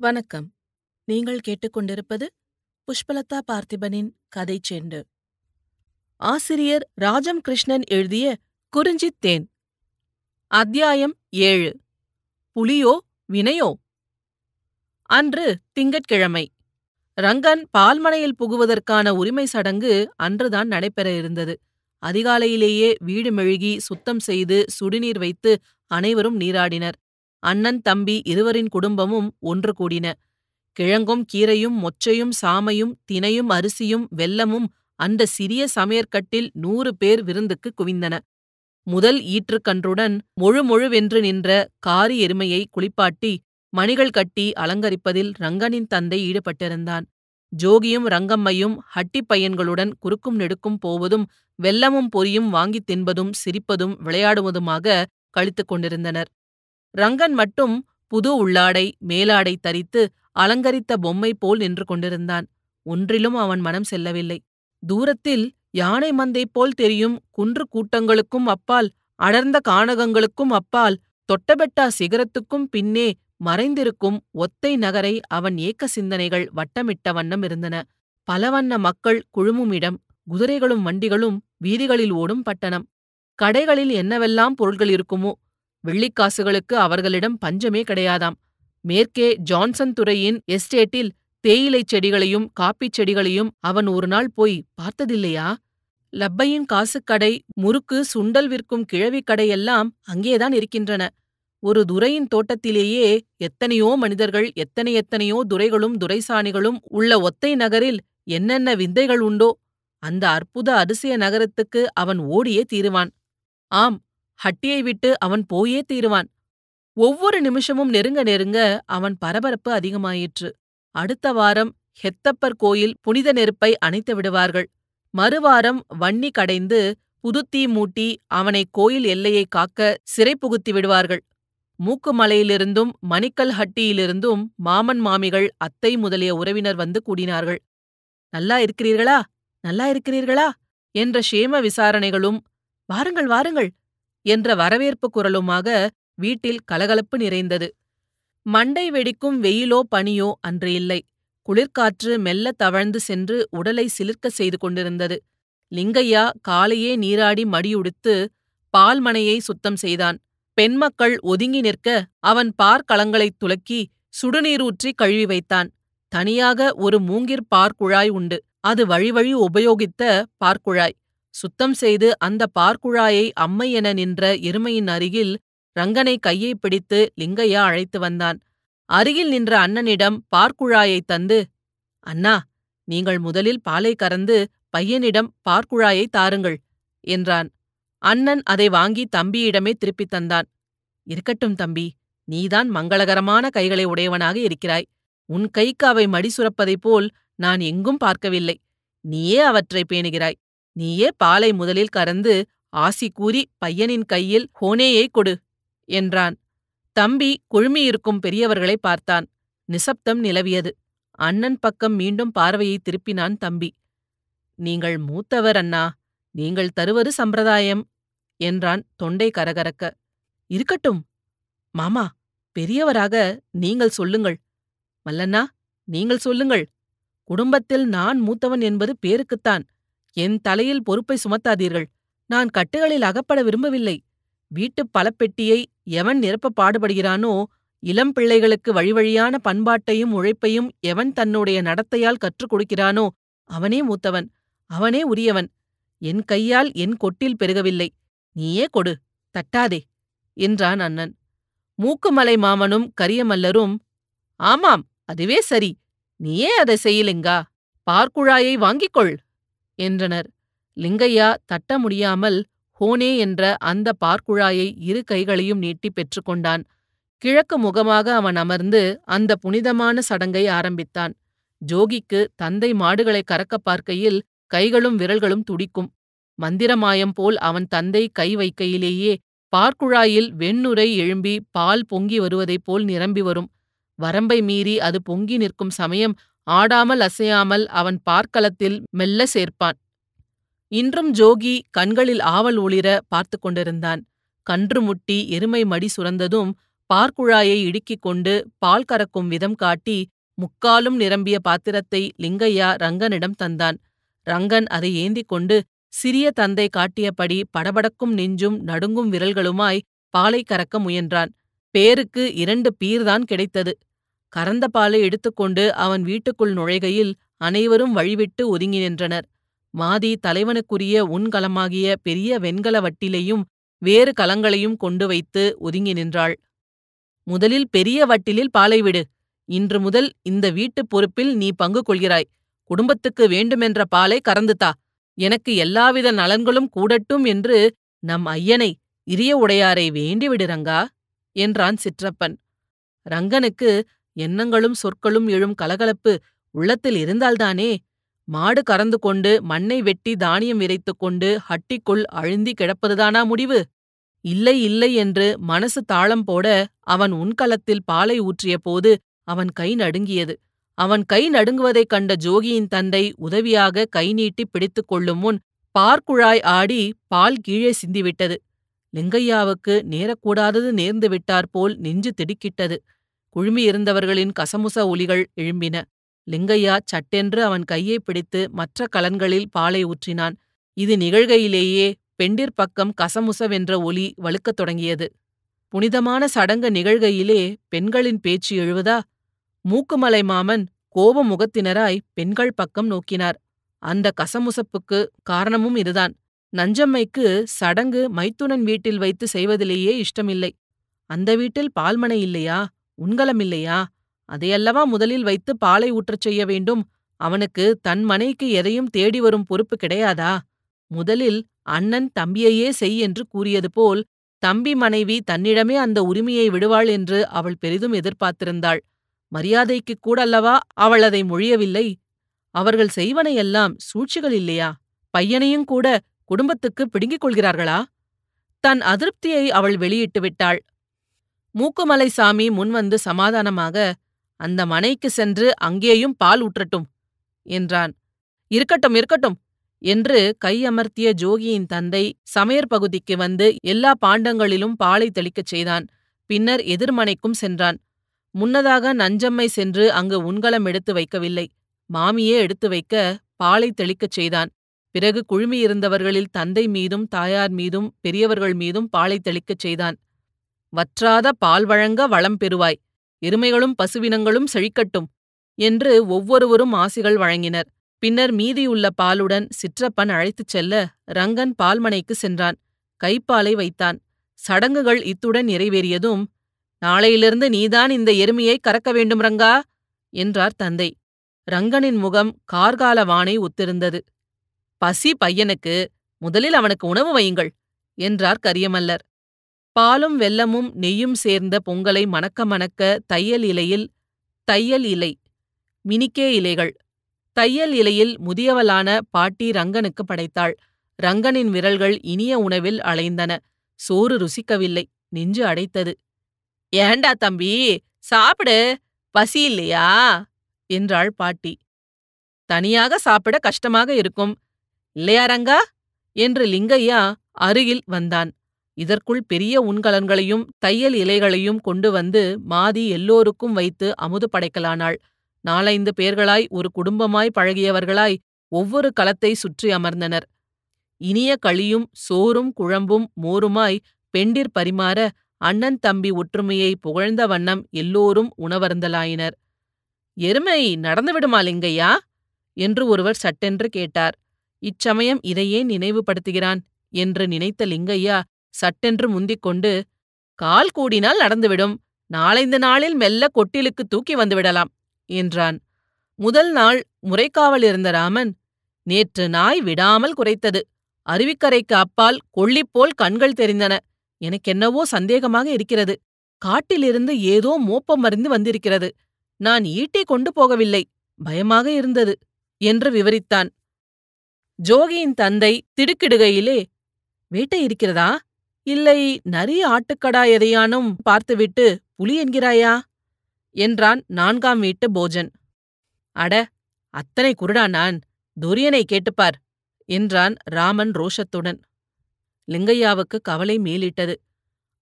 வணக்கம். நீங்கள் கேட்டுக்கொண்டிருப்பது புஷ்பலதா பார்த்திபனின் கதை செண்டு. ஆசிரியர் ராஜம் கிருஷ்ணன் எழுதிய குறிஞ்சித் தேன். அத்தியாயம் ஏழு. புலியோ வினையோ? அன்று திங்கட்கிழமை. ரங்கன் பால்மனையில் புகுவதற்கான உரிமை சடங்கு அன்றுதான் நடைபெற இருந்தது. அதிகாலையிலேயே வீடு மெழுகி சுத்தம் செய்து சுடுநீர் வைத்து அனைவரும் நீராடினர். அண்ணன் தம்பி இருவரின் குடும்பமும் ஒன்று கூடின. கிழங்கும் கீரையும் மொச்சையும் சாமையும் தினையும் அரிசியும் வெல்லமும் அந்த சிறிய சமையற்கட்டில் நூறு பேர் விருந்துக்கு குவிந்தன. முதல் ஈற்றுக்கன்றுடன் முழு முழுவென்று நின்ற காரி எருமையை குளிப்பாட்டி மணிகள் கட்டி அலங்கரிப்பதில் ரங்கனின் தந்தை ஈடுபட்டிருந்தான். ஜோகியும் ரங்கம்மையும் ஹட்டிப் பையன்களுடன் குறுக்கும் நெடுக்கும் போவதும் வெல்லமும் பொரியும் வாங்கித் தின்பதும் சிரிப்பதும் விளையாடுவதுமாக கழித்துக் கொண்டிருந்தனர். ரங்கன் மட்டும் புது உள்ளாடை மேலாடை தரித்து அலங்கரித்த பொம்மை போல் நின்று கொண்டிருந்தான். ஒன்றிலும் அவன் மனம் செல்லவில்லை. தூரத்தில் யானை மந்தை போல் தெரியும் குன்று கூட்டங்களுக்கும் அப்பால் அடர்ந்த கானகங்களுக்கும் அப்பால் தொட்டபெட்டா சிகரத்துக்கும் பின்னே மறைந்திருக்கும் ஒத்தை நகரை அவன் ஏக்க சிந்தனைகள் வட்டமிட்ட வண்ணம் இருந்தன. பலவண்ண மக்கள் குழுமும் இடம் குதிரைகளும் வண்டிகளும் வீதிகளில் ஓடும் பட்டணம். கடைகளில் என்னவெல்லாம் பொருள்கள் இருக்குமோ வெள்ளிக்காசுகளுக்கு அவர்களிடம் பஞ்சமே கிடையாதாம். மேற்கே ஜான்சன் துறையின் எஸ்டேட்டில் தேயிலைச் செடிகளையும் காப்பிச் செடிகளையும் அவன் ஒரு நாள் போய் பார்த்ததில்லையா? லப்பையின் காசுக்கடை முறுக்கு சுண்டல் விற்கும் கிழவி கடையெல்லாம் அங்கேதான் இருக்கின்றன. ஒரு துரையின் தோட்டத்திலேயே எத்தனையோ மனிதர்கள் எத்தனை எத்தனையோ துரைகளும் துரைசாணிகளும் உள்ள ஒத்தை நகரில் என்னென்ன விந்தைகள் உண்டோ அந்த அற்புத அதிசய நகரத்துக்கு அவன் ஓடியே தீருவான். ஆம் ஹட்டியை விட்டு அவன் போயே தீருவான். ஒவ்வொரு நிமிஷமும் நெருங்க நெருங்க அவன் பரபரப்பு அதிகமாயிற்று. அடுத்த வாரம் ஹெத்தப்பர் கோயில் புனித நெருப்பை அணைத்து விடுவார்கள். மறுவாரம் வன்னி கடைந்து புதுத்தீ மூட்டி அவனை கோயில் எல்லையை காக்க சிறை புகுத்தி விடுவார்கள். மூக்குமலையிலிருந்தும் மணிக்கல் ஹட்டியிலிருந்தும் மாமன் மாமிகள் அத்தை முதலிய உறவினர் வந்து கூடினார்கள். நல்லா இருக்கிறீர்களா? நல்லா இருக்கிறீர்களா? என்ற ஷேம விசாரணைகளும் வாருங்கள் வாருங்கள் என்ற வரவேற்பு குரலுமாக வீட்டில் கலகலப்பு நிறைந்தது. மண்டை வெடிக்கும் வெயிலோ பனியோ அன்று இல்லை. குளிர்காற்று மெல்ல தவழ்ந்து சென்று உடலை சிலிர்க்க செய்து கொண்டிருந்தது. லிங்கையா காலையே நீராடி மடியுடுத்து பால்மனையை சுத்தம் செய்தான். பெண்மக்கள் ஒதுங்கி நிற்க அவன் பார்க்களங்களைத் துலக்கி சுடுநீரூற்றி கழுவி வைத்தான். தனியாக ஒரு மூங்கிற் பார்க்குழாய் உண்டு. அது வழிவழி உபயோகித்த பார்க்குழாய் சுத்தம் செய்து அந்த பார்க்குழாயை அம்மை என நின்ற எருமையின் அருகில் ரங்கனை கையை பிடித்து லிங்கையா அழைத்து வந்தான். அருகில் நின்ற அண்ணனிடம் பார்க்குழாயைத் தந்து அண்ணா நீங்கள் முதலில் பாலை கறந்து பையனிடம் பார்க்குழாயை தாருங்கள் என்றான். அண்ணன் அதை வாங்கி தம்பியிடமே திருப்பித் தந்தான். இருக்கட்டும் தம்பி நீதான் மங்களகரமான கைகளை உடையவனாக இருக்கிறாய். உன் கைக்கு அவை மடி சுரப்பதைப் போல் நான் எங்கும் பார்க்கவில்லை. நீயே அவற்றை பேணுகிறாய். நீயே பாலை முதலில் கறந்து ஆசி கூறி பையனின் கையில் ஹோனேயை கொடு என்றான். தம்பி குழுமியிருக்கும் பெரியவர்களை பார்த்தான். நிசப்தம் நிலவியது. அண்ணன் பக்கம் மீண்டும் பார்வையை திருப்பினான் தம்பி. நீங்கள் மூத்தவர் அண்ணா. நீங்கள் தருவது சம்பிரதாயம் என்றான் தொண்டை கரகரக்க. இருக்கட்டும். மாமா பெரியவராக நீங்கள் சொல்லுங்கள். மல்லண்ணா நீங்கள் சொல்லுங்கள். குடும்பத்தில் நான் மூத்தவன் என்பது பேருக்குத்தான். என் தலையில் பொறுப்பை சுமத்தாதீர்கள். நான் கட்டுகளில் அகப்பட விரும்பவில்லை. வீட்டுப் பலப்பெட்டியை எவன் நிரப்ப பாடுபடுகிறானோ இளம் பிள்ளைகளுக்கு வழிவழியான பண்பாட்டையும் உழைப்பையும் எவன் தன்னுடைய நடத்தையால் கற்றுக் கொடுக்கிறானோ அவனே மூத்தவன் அவனே உரியவன். என் கையால் என் கொட்டில் பெருகவில்லை. நீயே கொடு தட்டாதே என்றான் அண்ணன். மூக்குமலை மாமனும் கரியமல்லரும் ஆமாம் அதுவே சரி நீயே அதை செய்யலிங்கா? பார்க்குழாயை வாங்கிக் கொள். என்றனர். லிங்கையா தட்ட முடியாமல் ஹோனே என்ற அந்த பார்க்குழாயை இரு கைகளையும் நீட்டி பெற்றுக்கொண்டான் கிழக்கு முகமாக அவன் அமர்ந்து அந்த புனிதமான சடங்கை ஆரம்பித்தான். ஜோகிக்கு தந்தை மாடுகளை கறக்க பார்க்கையில் கைகளும் விரல்களும் துடிக்கும். மந்திரமாயம் போல் அவன் தந்தை கை வைக்கையிலேயே பார்க்குழாயில் வெண்ணுரை எழும்பி பால் பொங்கி வருவதைப் போல் நிரம்பி வரும். வரம்பை மீறி அது பொங்கி நிற்கும் சமயம் ஆடாமல் அசையாமல் அவன் பார்க்களத்தில் மெல்ல சேர்ப்பான். இன்றும் ஜோகி கண்களில் ஆவல் ஒளிர பார்த்து கொண்டிருந்தான். கன்று முட்டி எருமை மடி சுரந்ததும் பார்க்குழாயை இடுக்கிக் கொண்டு பால் கறக்கும் விதம் காட்டி முக்காலும் நிரம்பிய பாத்திரத்தை லிங்கையா ரங்கனிடம் தந்தான். ரங்கன் அதை ஏந்திக் கொண்டு சிறிய தந்தை காட்டியபடி படபடக்கும் நெஞ்சும் நடுங்கும் விரல்களுமாய் பாலை கறக்க முயன்றான். பேருக்கு இரண்டு பீர்தான் கிடைத்தது. கறந்த பாலை எடுத்துக்கொண்டு அவன் வீட்டுக்குள் நுழைகையில் அனைவரும் வழிவிட்டு ஒதுங்கி நின்றனர். மாதி தலைவனுக்குரிய உன்கலமாகிய பெரிய வெண்கல வட்டிலையும் வேறு கலங்களையும் கொண்டு வைத்து ஒதுங்கி நின்றாள். முதலில் பெரிய வட்டிலில் பாலை விடு. இன்று முதல் இந்த வீட்டுப் பொறுப்பில் நீ பங்கு கொள்கிறாய். குடும்பத்துக்கு வேண்டுமென்ற பாலை கறந்துதா எனக்கு எல்லாவித நலன்களும் கூடட்டும் என்று நம் ஐயனை இரிய உடையாரை வேண்டிவிடு ரங்கா என்றான் சிற்றப்பன். ரங்கனுக்கு எண்ணங்களும் சொற்களும் எழும் கலகலப்பு உள்ளத்தில் இருந்தால்தானே? மாடு கறந்து கொண்டு மண்ணை வெட்டி தானியம் விரைத்துக் கொண்டு ஹட்டிக்குள் அழுந்தி கிடப்பதுதானா முடிவு? இல்லை இல்லை என்று மனசு தாளம் போட அவன் உன்கலத்தில் பாலை ஊற்றிய போது அவன் கை நடுங்கியது. அவன் கை நடுங்குவதைக் கண்ட ஜோகியின் தந்தை உதவியாக கை நீட்டி பிடித்துக் கொள்ளும் முன் பார்க்குழாய் ஆடி பால் கீழே சிந்திவிட்டது. லிங்கையாவுக்கு நேரக்கூடாதது நேர்ந்து விட்டாற்போல் நெஞ்சு திடுக்கிட்டது. குழுமியிருந்தவர்களின் கசமுச ஒலிகள் எழும்பின. லிங்கையா சட்டென்று அவன் கையை பிடித்து மற்ற கலன்களில் பாலை ஊற்றினான். இது நிகழ்கையிலேயே பெண்டிர் பக்கம் கசமுசவென்ற ஒலி வலுக்கத் தொடங்கியது. புனிதமான சடங்கு நிகழ்கையிலே பெண்களின் பேச்சு எழுவதா? மூக்குமலை மாமன் கோப முகத்தினராய் பெண்கள் பக்கம் நோக்கினார். அந்த கசமுசப்புக்கு காரணமும் இதுதான். நஞ்சம்மைக்கு சடங்கு மைத்துனன் வீட்டில் வைத்து செய்வதிலேயே இஷ்டமில்லை. அந்த வீட்டில் பால்மனை இல்லையா? உண்கலம் இல்லையா அதையல்லவா முதலில் வைத்து பாலை ஊற்றச் செய்ய வேண்டும்? அவனுக்கு தன் மனைக்கு எதையும் தேடி வரும் பொறுப்பு கிடையாதா? முதலில் அண்ணன் தம்பியையே செய் என்று கூறியது போல் தம்பி மனைவி தன்னிடமே அந்த உரிமையை விடுவாள் என்று அவள் பெரிதும் எதிர்பார்த்திருந்தாள். மரியாதைக்குக் கூடல்லவா அவள் அதை மொழியவில்லை? அவர்கள் செய்வனையெல்லாம் சூழ்ச்சிகள் இல்லையா? பையனையும் கூட குடும்பத்துக்கு பிடுங்கிக் கொள்கிறார்களா? தன் அதிருப்தியை அவள் வெளியிட்டு விட்டாள். மூக்குமலை சாமி முன்வந்து சமாதானமாக அந்த மனைக்கு சென்று அங்கேயும் பால் ஊற்றட்டும் என்றான். இருக்கட்டும் இருக்கட்டும் என்று கையமர்த்திய ஜோகியின் தந்தை சமையற் பகுதிக்கு வந்து எல்லா பாண்டங்களிலும் பாலை தெளிக்கச் செய்தான். பின்னர் எதிர்மனைக்கும் சென்றான். முன்னதாக நஞ்சம்மை சென்று அங்கு உண்கலம் எடுத்து வைக்கவில்லை. மாமியே எடுத்து வைக்க பாலை தெளிக்கச் செய்தான். பிறகு குழுமியிருந்தவர்களில் தந்தை மீதும் தாயார் மீதும் பெரியவர்கள் மீதும் பாலை தெளிக்கச் செய்தான். வற்றாத பால் வழங்க வளம் பெறுவாய். எருமைகளும் பசுவினங்களும் செழிக்கட்டும் என்று ஒவ்வொருவரும் ஆசிகள் வழங்கினர். பின்னர் மீதியுள்ள பாலுடன் சிற்றப்பன் அழைத்துச் செல்ல ரங்கன் பால்மனைக்கு சென்றான். கைப்பாலை வைத்தான். சடங்குகள் இத்துடன் நிறைவேறியதும் நாளையிலிருந்து நீதான் இந்த எருமையை கறக்க வேண்டும் ரங்கா என்றார் தந்தை. ரங்கனின் முகம் கார்கால வானை ஒத்திருந்தது. பசி பையனுக்கு முதலில் அவனுக்கு உணவு வையுங்கள் என்றார் கரியமல்லர். பாலும் வெல்லமும் நெய்யும் சேர்ந்த பொங்கலை மணக்க மணக்க தையல் இலையில் தையல் இலை மினிக்கே இலைகள். தையல் இலையில் முதியவளான பாட்டி ரங்கனுக்கு படைத்தாள். ரங்கனின் விரல்கள் இனிய உணவில் அலைந்தன. சோறு ருசிக்கவில்லை. நெஞ்சு அடைத்தது. ஏண்டா தம்பி சாப்பிடு. பசி இல்லையா? என்றாள் பாட்டி. தனியாக சாப்பிட கஷ்டமாக இருக்கும். இல்லையா ரங்கா? என்று லிங்கையா அருகில் வந்தான். இதற்குள் பெரிய உண்கலன்களையும் தையல் இலைகளையும் கொண்டு வந்து மாதி எல்லோருக்கும் வைத்து அமுது படைக்கலானாள். நாலைந்து பேர்களாய் ஒரு குடும்பமாய் பழகியவர்களாய் ஒவ்வொரு களத்தை சுற்றி அமர்ந்தனர். இனிய களியும் சோறும் குழம்பும் மோருமாய் பெண்டிர் பரிமாற அண்ணன் தம்பி ஒற்றுமையை புகழ்ந்த வண்ணம் எல்லோரும் உணவருந்தலாயினர். எருமை நடந்துவிடுமா லிங்கையா என்று ஒருவர் சட்டென்று கேட்டார். இச்சமயம் இதையே நினைவுபடுத்துகிறான் என்று நினைத்த லிங்கையா சட்டென்று முந்திக் கொண்டு கால் கூடினால் நடந்துவிடும். நாளைந்து நாளில் மெல்ல கொட்டிலுக்கு தூக்கி வந்துவிடலாம் என்றான். முதல் நாள் முறைக்காவல் இருந்த ராமன் நேற்று நாய் விடாமல் குறைத்தது அருவிக்கரைக்கு அப்பால் கொள்ளிப்போல் கண்கள் தெரிந்தன. எனக்கென்னவோ சந்தேகமாக இருக்கிறது. காட்டிலிருந்து ஏதோ மோப்பம் மருந்து வந்திருக்கிறது. நான் ஈட்டி கொண்டு போகவில்லை. பயமாக இருந்தது என்று விவரித்தான். ஜோகியின் தந்தை திடுக்கிடுகையிலே வேட்டை இருக்கிறதா? இல்லை நரி ஆட்டுக்கடா எதையானும் பார்த்துவிட்டு புலி என்கிறாயா? என்றான் நான்காம் வீட்டு போஜன். அட அத்தனை குருடா நான் துரியனை கேட்டுப்பார் என்றான் ராமன் ரோஷத்துடன். லிங்கையாவுக்கு கவலை மேலிட்டது.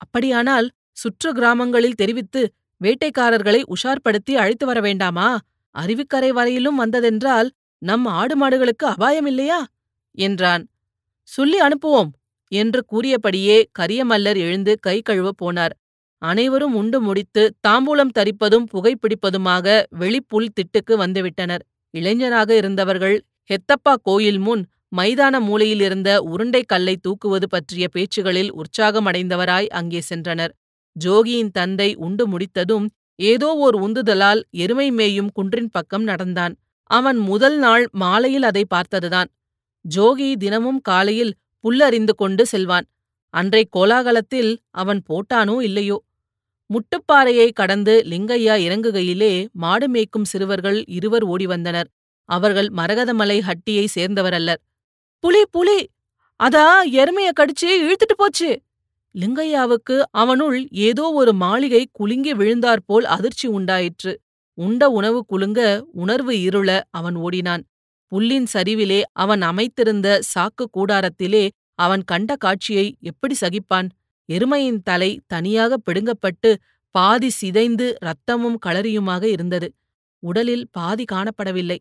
அப்படியானால் சுற்று கிராமங்களில் தெரிவித்து வேட்டைக்காரர்களை உஷார்படுத்தி அழைத்து வர வேண்டாமா? அருவிக்கரை வரையிலும் வந்ததென்றால் நம் ஆடு மாடுகளுக்கு அபாயம் இல்லையா என்றான். சொல்லி அனுப்புவோம் என்று கூறியபடியே கரியமல்லர் எழுந்து கை கழுவப் போனார். அனைவரும் உண்டு முடித்து தாம்பூலம் தரிப்பதும் புகைப்பிடிப்பதுமாக வெளிப்புல் திட்டுக்கு வந்துவிட்டனர். இளைஞராக இருந்தவர்கள் ஹெத்தப்பா கோயில் முன் மைதான மூலையில் இருந்த உருண்டை கல்லை தூக்குவது பற்றிய பேச்சுகளில் உற்சாகமடைந்தவராய் அங்கே சென்றனர். ஜோகியின் தந்தை உண்டு முடித்ததும் ஏதோ ஓர் உந்துதலால் எருமை மேயும் குன்றின் பக்கம் நடந்தான். அவன் முதல் நாள் மாலையில் அதை பார்த்ததுதான். ஜோகி தினமும் காலையில் புல்லறிந்து கொண்டு செல்வான். அன்றை கோலாகலத்தில் அவன் போட்டானோ இல்லையோ? முட்டுப்பாறையை கடந்து லிங்கையா இறங்குகையிலே மாடு மேய்க்கும் சிறுவர்கள் இருவர் ஓடி வந்தனர் அவர்கள் மரகதமலை ஹட்டியை சேர்ந்தவரல்லர். புலி புலி! அதா எருமைய கடிச்சு இழுத்துட்டு போச்சு! லிங்கையாவுக்கு அவனுள் ஏதோ ஒரு மாளிகை குலுங்கி விழுந்தாற்போல் அதிர்ச்சி உண்டாயிற்று. உண்ட உணவு குலுங்க உணர்வு இருள அவன் ஓடினான். புல்லின் சரிவிலே அவன் அமைத்திருந்த சாக்கு கூடாரத்திலே அவன் கண்ட காட்சியை எப்படி சகிப்பான்? எருமையின் தலை தனியாக பிடுங்கப்பட்டு பாதி சிதைந்து இரத்தமும் களரியுமாக இருந்தது. உடலில் பாதி காணப்படவில்லை.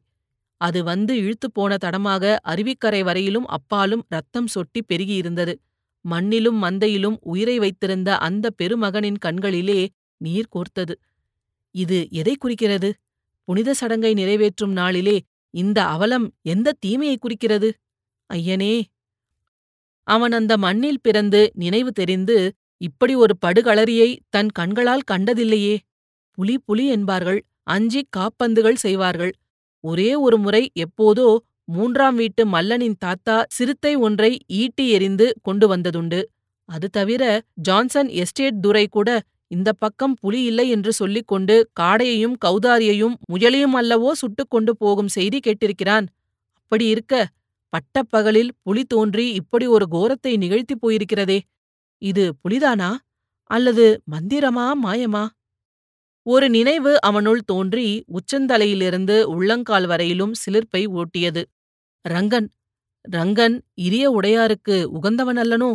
அது வந்து இழுத்துப் போன தடமாக அருவிக்கரை வரையிலும் அப்பாலும் ரத்தம் சொட்டி பெருகியிருந்தது. மண்ணிலும் மந்தையிலும் உயிரை வைத்திருந்த அந்த பெருமகனின் கண்களிலே நீர் கோர்த்தது. இது எதை குறிக்கிறது? புனித சடங்கை நிறைவேற்றும் நாளிலே இந்த அவலம் எந்த தீமையை குறிக்கிறது? ஐயனே! அவன் அந்த மண்ணில் பிறந்து நினைவு தெரிந்து இப்படி ஒரு படுகளரியை தன் கண்களால் கண்டதில்லையே. புலி புலி என்பார்கள் அஞ்சிக் காப்பந்துகள் செய்வார்கள். ஒரே ஒரு முறை எப்போதோ மூன்றாம் வீட்டு மல்லனின் தாத்தா சிறுத்தை ஒன்றை ஈட்டி எறிந்து கொண்டு வந்ததுண்டு. அது தவிர ஜான்சன் எஸ்டேட் துரை கூட இந்த பக்கம் புலி இல்லை என்று சொல்லிக் கொண்டு காடையையும் கௌதாரியையும் முயலையும் அல்லவோ சுட்டுக் கொண்டு போகும் செய்தி கேட்டிருக்கிறான். அப்படி இருக்க பட்டப்பகலில் புலி தோன்றி இப்படி ஒரு கோரத்தை நிகழ்த்திப் போயிருக்கிறதே. இது புலிதானா? அல்லது மந்திரமா மாயமா? ஒரு நினைவு அவனுள் தோன்றி உச்சந்தலையிலிருந்து உள்ளங்கால் வரையிலும் சிலிர்ப்பை ஓட்டியது. ரங்கன் ரங்கன் இரிய உடையாருக்கு உகந்தவன் அல்லனோ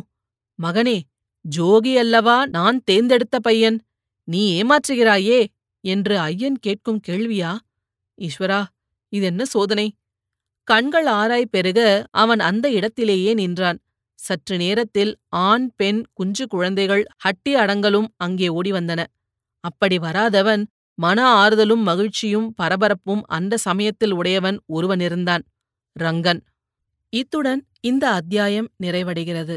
மகனே ஜோகி அல்லவா? நான் தேர்ந்தெடுத்த பையன். நீ ஏமாற்றுகிறாயே? என்று ஐயன் கேட்கும் கேள்வியா? ஈஸ்வரா இதென்ன சோதனை? கண்கள் ஆராய் பெருக அவன் அந்த இடத்திலேயே நின்றான். சற்று நேரத்தில் ஆண் பெண் குஞ்சு குழந்தைகள் ஹட்டி அடங்கலும் அங்கே ஓடி வந்தன. அப்படி வராதவன் மன ஆறுதலும் மகிழ்ச்சியும் பரபரப்பும் அந்த சமயத்தில் உடையவன் ஒருவன் இருந்தான். ரங்கன். இத்துடன் இந்த அத்தியாயம் நிறைவடைகிறது.